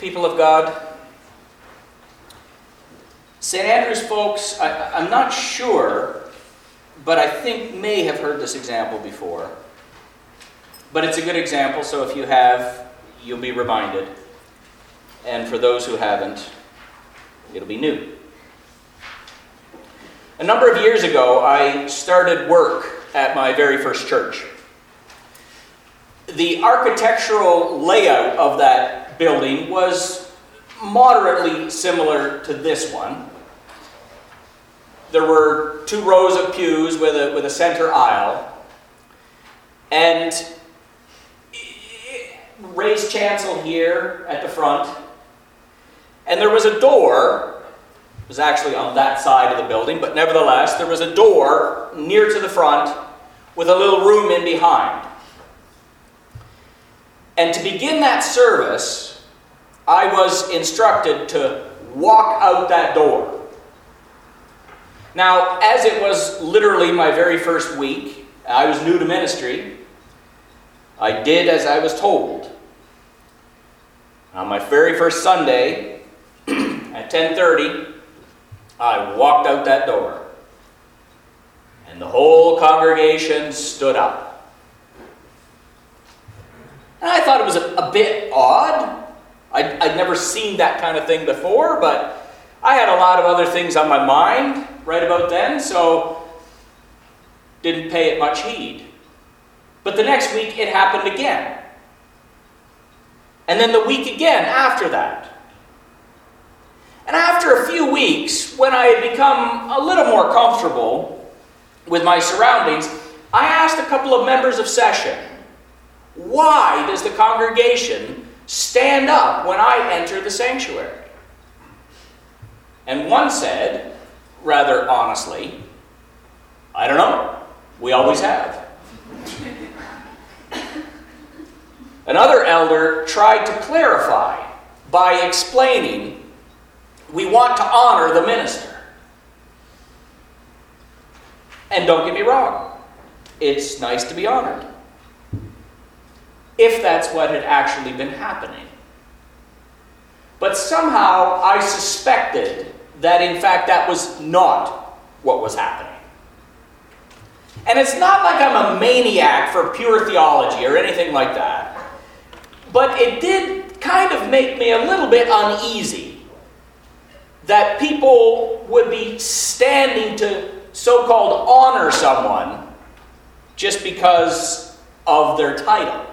people of God. St. Andrews folks, I, I'm not sure, but I think may have heard this example before. But it's a good example, so if you have, you'll be reminded. And for those who haven't, it'll be new. A number of years ago, I started work at my very first church. The architectural layout of that building was moderately similar to this one. There were two rows of pews with a, with a center aisle, and raised chancel here at the front, and there was a door It was actually on that side of the building, but nevertheless, there was a door near to the front with a little room in behind. And to begin that service, I was instructed to walk out that door. Now, as it was literally my very first week, I was new to ministry. I did as I was told. On my very first Sunday at 10:30, I walked out that door. And the whole congregation stood up. And I thought it was a, bit odd. I'd, I'd never seen that kind of thing before, but I had a lot of other things on my mind right about then, so didn't pay it much heed. But the next week it happened again. And then the week again after that. And after a few weeks, when I had become a little more comfortable with my surroundings, I asked a couple of members of session, why does the congregation stand up when I enter the sanctuary? And one said, rather honestly, I don't know. We always have. Another elder tried to clarify by explaining we want to honor the minister. And don't get me wrong, it's nice to be honored. If that's what had actually been happening. But somehow I suspected that, in fact, that was not what was happening. And it's not like I'm a maniac for pure theology or anything like that. But it did kind of make me a little bit uneasy that people would be standing to so called honor someone just because of their title.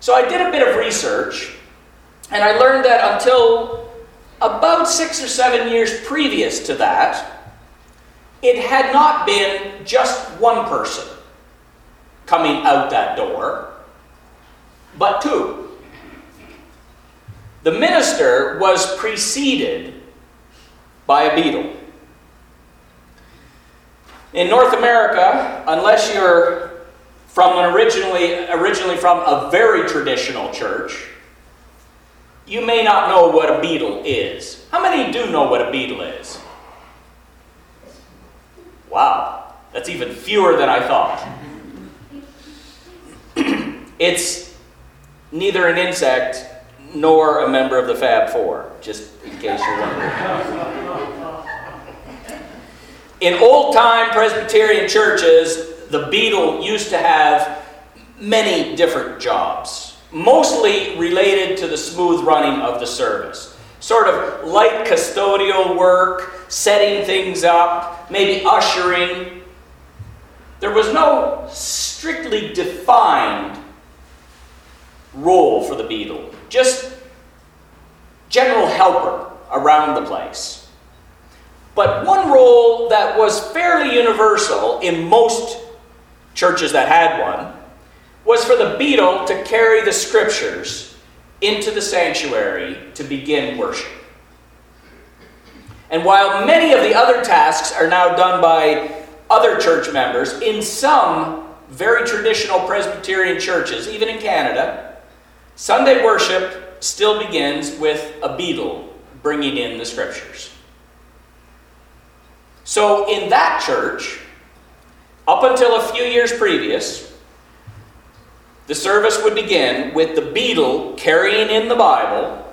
So I did a bit of research, and I learned that until about six or seven years previous to that, it had not been just one person coming out that door, but two. The minister was preceded by a beadle. In North America, unless you're from an originally, originally from a very traditional church, you may not know what a beadle is. How many do know what a beadle is? Wow, that's even fewer than I thought. it's neither an insect nor a member of the Fab Four, just in case you're wondering. In old time Presbyterian churches, the beadle used to have many different jobs, mostly related to the smooth running of the service. Sort of light custodial work, setting things up, maybe ushering. There was no strictly defined role for the beadle just general helper around the place. But one role that was fairly universal in most churches that had one was for the beadle to carry the scriptures into the sanctuary to begin worship. And while many of the other tasks are now done by other church members, in some very traditional Presbyterian churches, even in Canada, Sunday worship still begins with a beadle bringing in the scriptures. So, in that church, up until a few years previous, the service would begin with the beadle carrying in the Bible,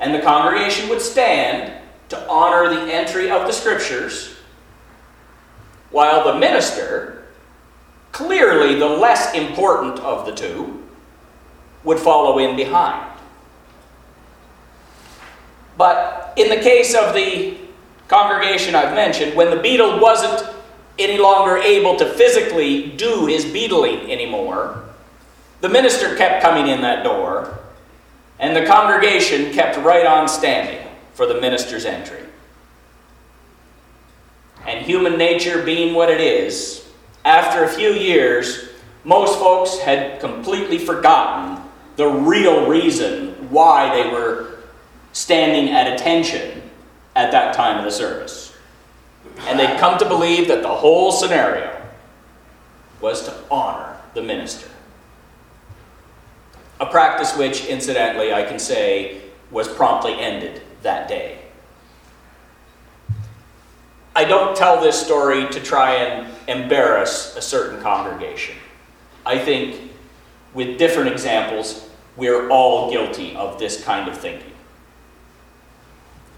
and the congregation would stand to honor the entry of the scriptures, while the minister, clearly the less important of the two, would follow in behind. But in the case of the congregation I've mentioned, when the beadle wasn't any longer able to physically do his beadling anymore, the minister kept coming in that door, and the congregation kept right on standing for the minister's entry. And human nature being what it is, after a few years, most folks had completely forgotten the real reason why they were standing at attention at that time of the service. And they'd come to believe that the whole scenario was to honor the minister. A practice which, incidentally, I can say was promptly ended that day. I don't tell this story to try and embarrass a certain congregation. I think with different examples, we're all guilty of this kind of thinking.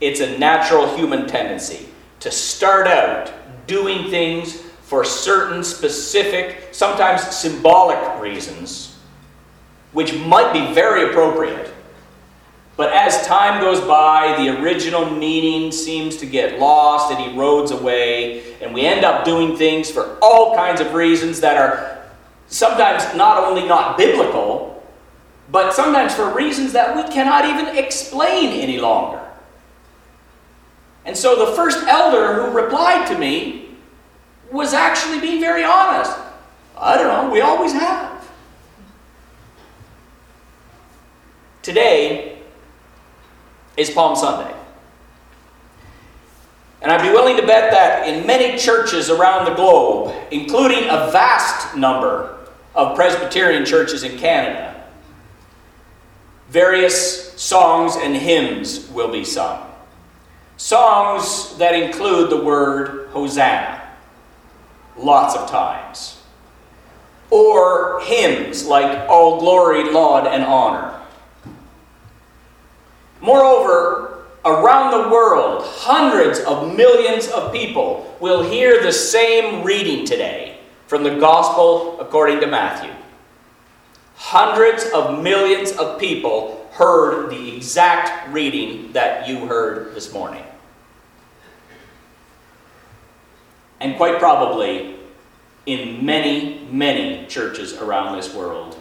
It's a natural human tendency to start out doing things for certain specific, sometimes symbolic reasons, which might be very appropriate. But as time goes by, the original meaning seems to get lost, it erodes away, and we end up doing things for all kinds of reasons that are sometimes not only not biblical, but sometimes for reasons that we cannot even explain any longer. And so the first elder who replied to me was actually being very honest. I don't know, we always have. Today is Palm Sunday. And I'd be willing to bet that in many churches around the globe, including a vast number of Presbyterian churches in Canada, various songs and hymns will be sung. Songs that include the word Hosanna lots of times. Or hymns like All Glory, Laud, and Honor. Moreover, around the world, hundreds of millions of people will hear the same reading today from the Gospel according to Matthew. Hundreds of millions of people heard the exact reading that you heard this morning. And quite probably, in many, many churches around this world,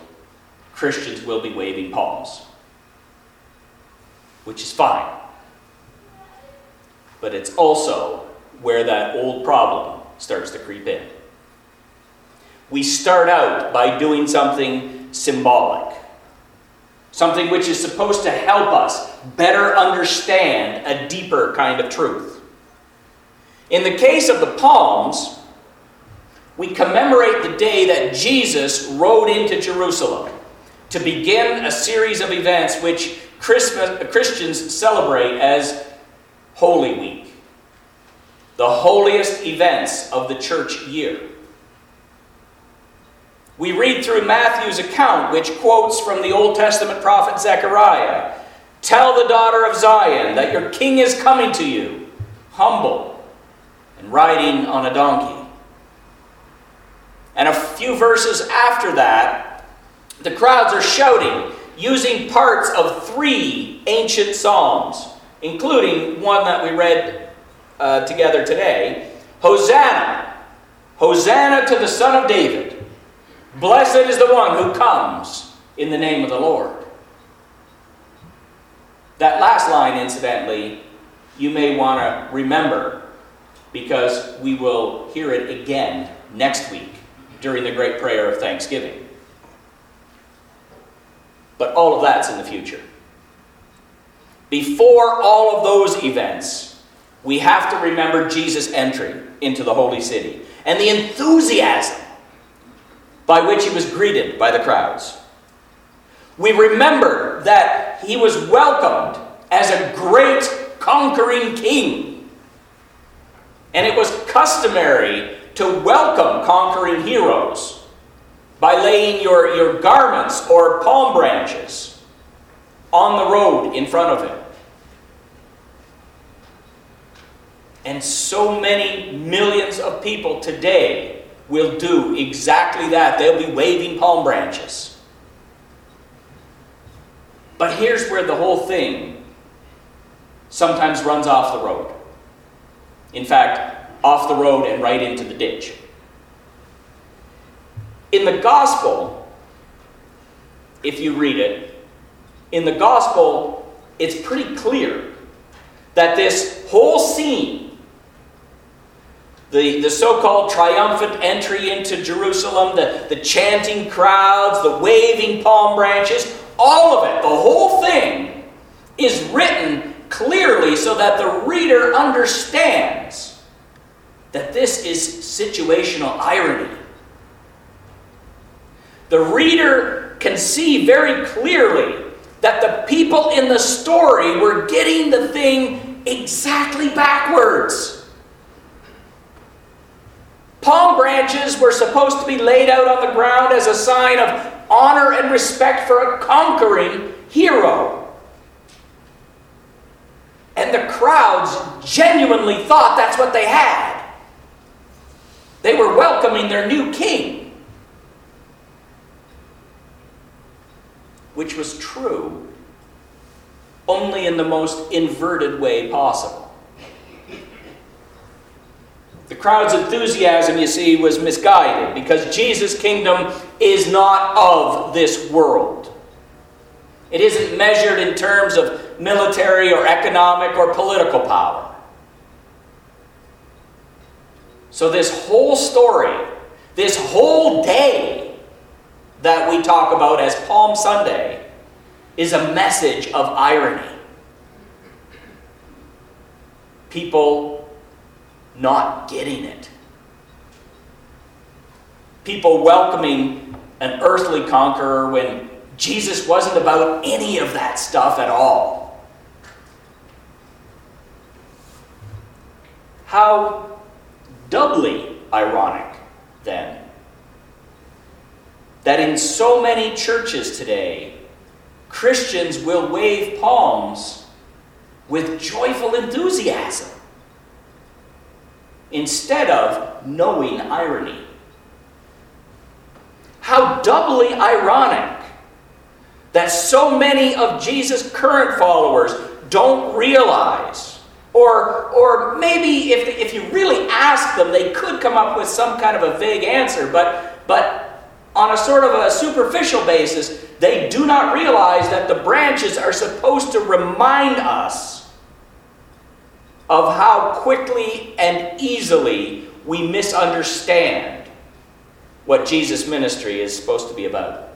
Christians will be waving palms, which is fine. But it's also where that old problem starts to creep in. We start out by doing something symbolic, something which is supposed to help us better understand a deeper kind of truth. In the case of the palms, we commemorate the day that Jesus rode into Jerusalem to begin a series of events which Christians celebrate as Holy Week, the holiest events of the church year. We read through Matthew's account, which quotes from the Old Testament prophet Zechariah Tell the daughter of Zion that your king is coming to you, humble and riding on a donkey. And a few verses after that, the crowds are shouting, using parts of three ancient psalms, including one that we read uh, together today Hosanna! Hosanna to the Son of David! Blessed is the one who comes in the name of the Lord. That last line, incidentally, you may want to remember because we will hear it again next week during the great prayer of thanksgiving. But all of that's in the future. Before all of those events, we have to remember Jesus' entry into the holy city and the enthusiasm by which he was greeted by the crowds. We remember that he was welcomed as a great conquering king and it was customary to welcome conquering heroes. by laying your, your garments or palm branches on the road in front of him. And so many millions of people today will do exactly that. They'll be waving palm branches. But here's where the whole thing sometimes runs off the road. In fact, off the road and right into the ditch. In the gospel, if you read it, in the gospel, it's pretty clear that this whole scene, the, the so called triumphant entry into Jerusalem, the, the chanting crowds, the waving palm branches, all of it, the whole thing, is written so that the reader understands that this is situational irony. The reader can see very clearly that the people in the story were getting the thing exactly backwards. Palm branches were supposed to be laid out on the ground as a sign of honor and respect for a conquering hero. And the crowds genuinely thought that's what they had. They were welcoming their new king. Which was true only in the most inverted way possible. The crowd's enthusiasm, you see, was misguided because Jesus' kingdom is not of this world. It isn't measured in terms of military or economic or political power. So, this whole story, this whole day that we talk about as Palm Sunday, is a message of irony. People not getting it. People welcoming an earthly conqueror when Jesus wasn't about any of that stuff at all. How doubly ironic, then, that in so many churches today, Christians will wave palms with joyful enthusiasm instead of knowing irony. How doubly ironic that so many of Jesus' current followers don't realize, or, or maybe if, if you really ask them, they could come up with some kind of a vague answer, but, but on a sort of a superficial basis, they do not realize that the branches are supposed to remind us of how quickly and easily we misunderstand what Jesus' ministry is supposed to be about.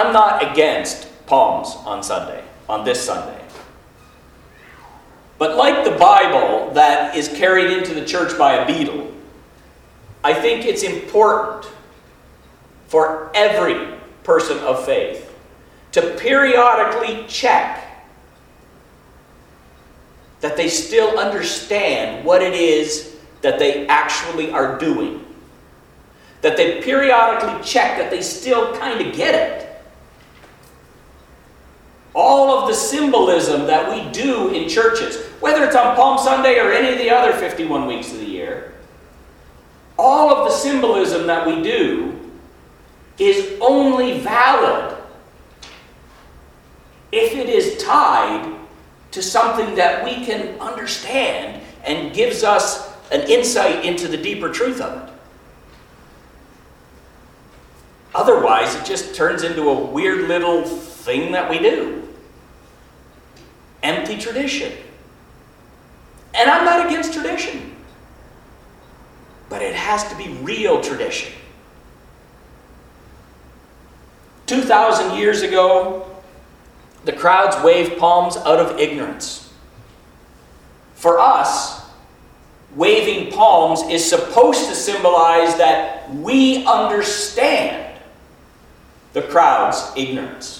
I'm not against palms on Sunday, on this Sunday. But like the Bible that is carried into the church by a beadle, I think it's important for every person of faith to periodically check that they still understand what it is that they actually are doing. That they periodically check that they still kind of get it. All of the symbolism that we do in churches, whether it's on Palm Sunday or any of the other 51 weeks of the year, all of the symbolism that we do is only valid if it is tied to something that we can understand and gives us an insight into the deeper truth of it. Otherwise, it just turns into a weird little thing that we do. Empty tradition. And I'm not against tradition, but it has to be real tradition. 2,000 years ago, the crowds waved palms out of ignorance. For us, waving palms is supposed to symbolize that we understand the crowd's ignorance.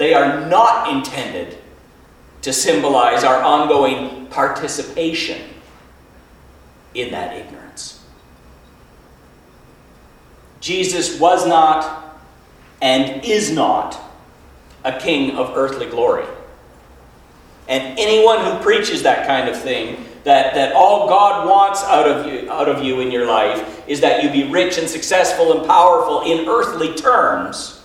They are not intended to symbolize our ongoing participation in that ignorance. Jesus was not and is not a king of earthly glory. And anyone who preaches that kind of thing, that, that all God wants out of you out of you in your life is that you be rich and successful and powerful in earthly terms,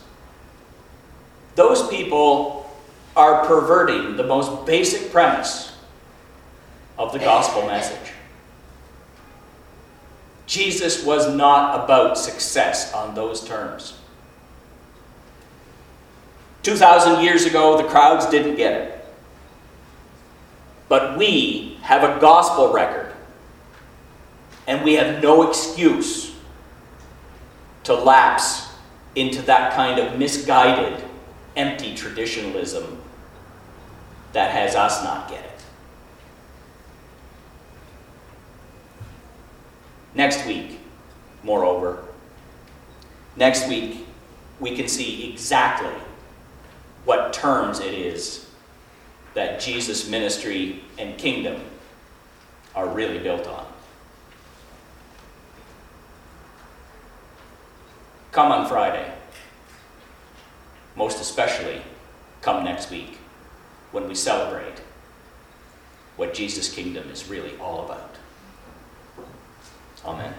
those people are perverting the most basic premise of the gospel message. Jesus was not about success on those terms. 2,000 years ago, the crowds didn't get it. But we have a gospel record, and we have no excuse to lapse into that kind of misguided, empty traditionalism that has us not get it. Next week, moreover, next week, we can see exactly what terms it is that Jesus' ministry and kingdom are really built on. Come on Friday. Most especially, come next week when we celebrate what Jesus' kingdom is really all about. Amen.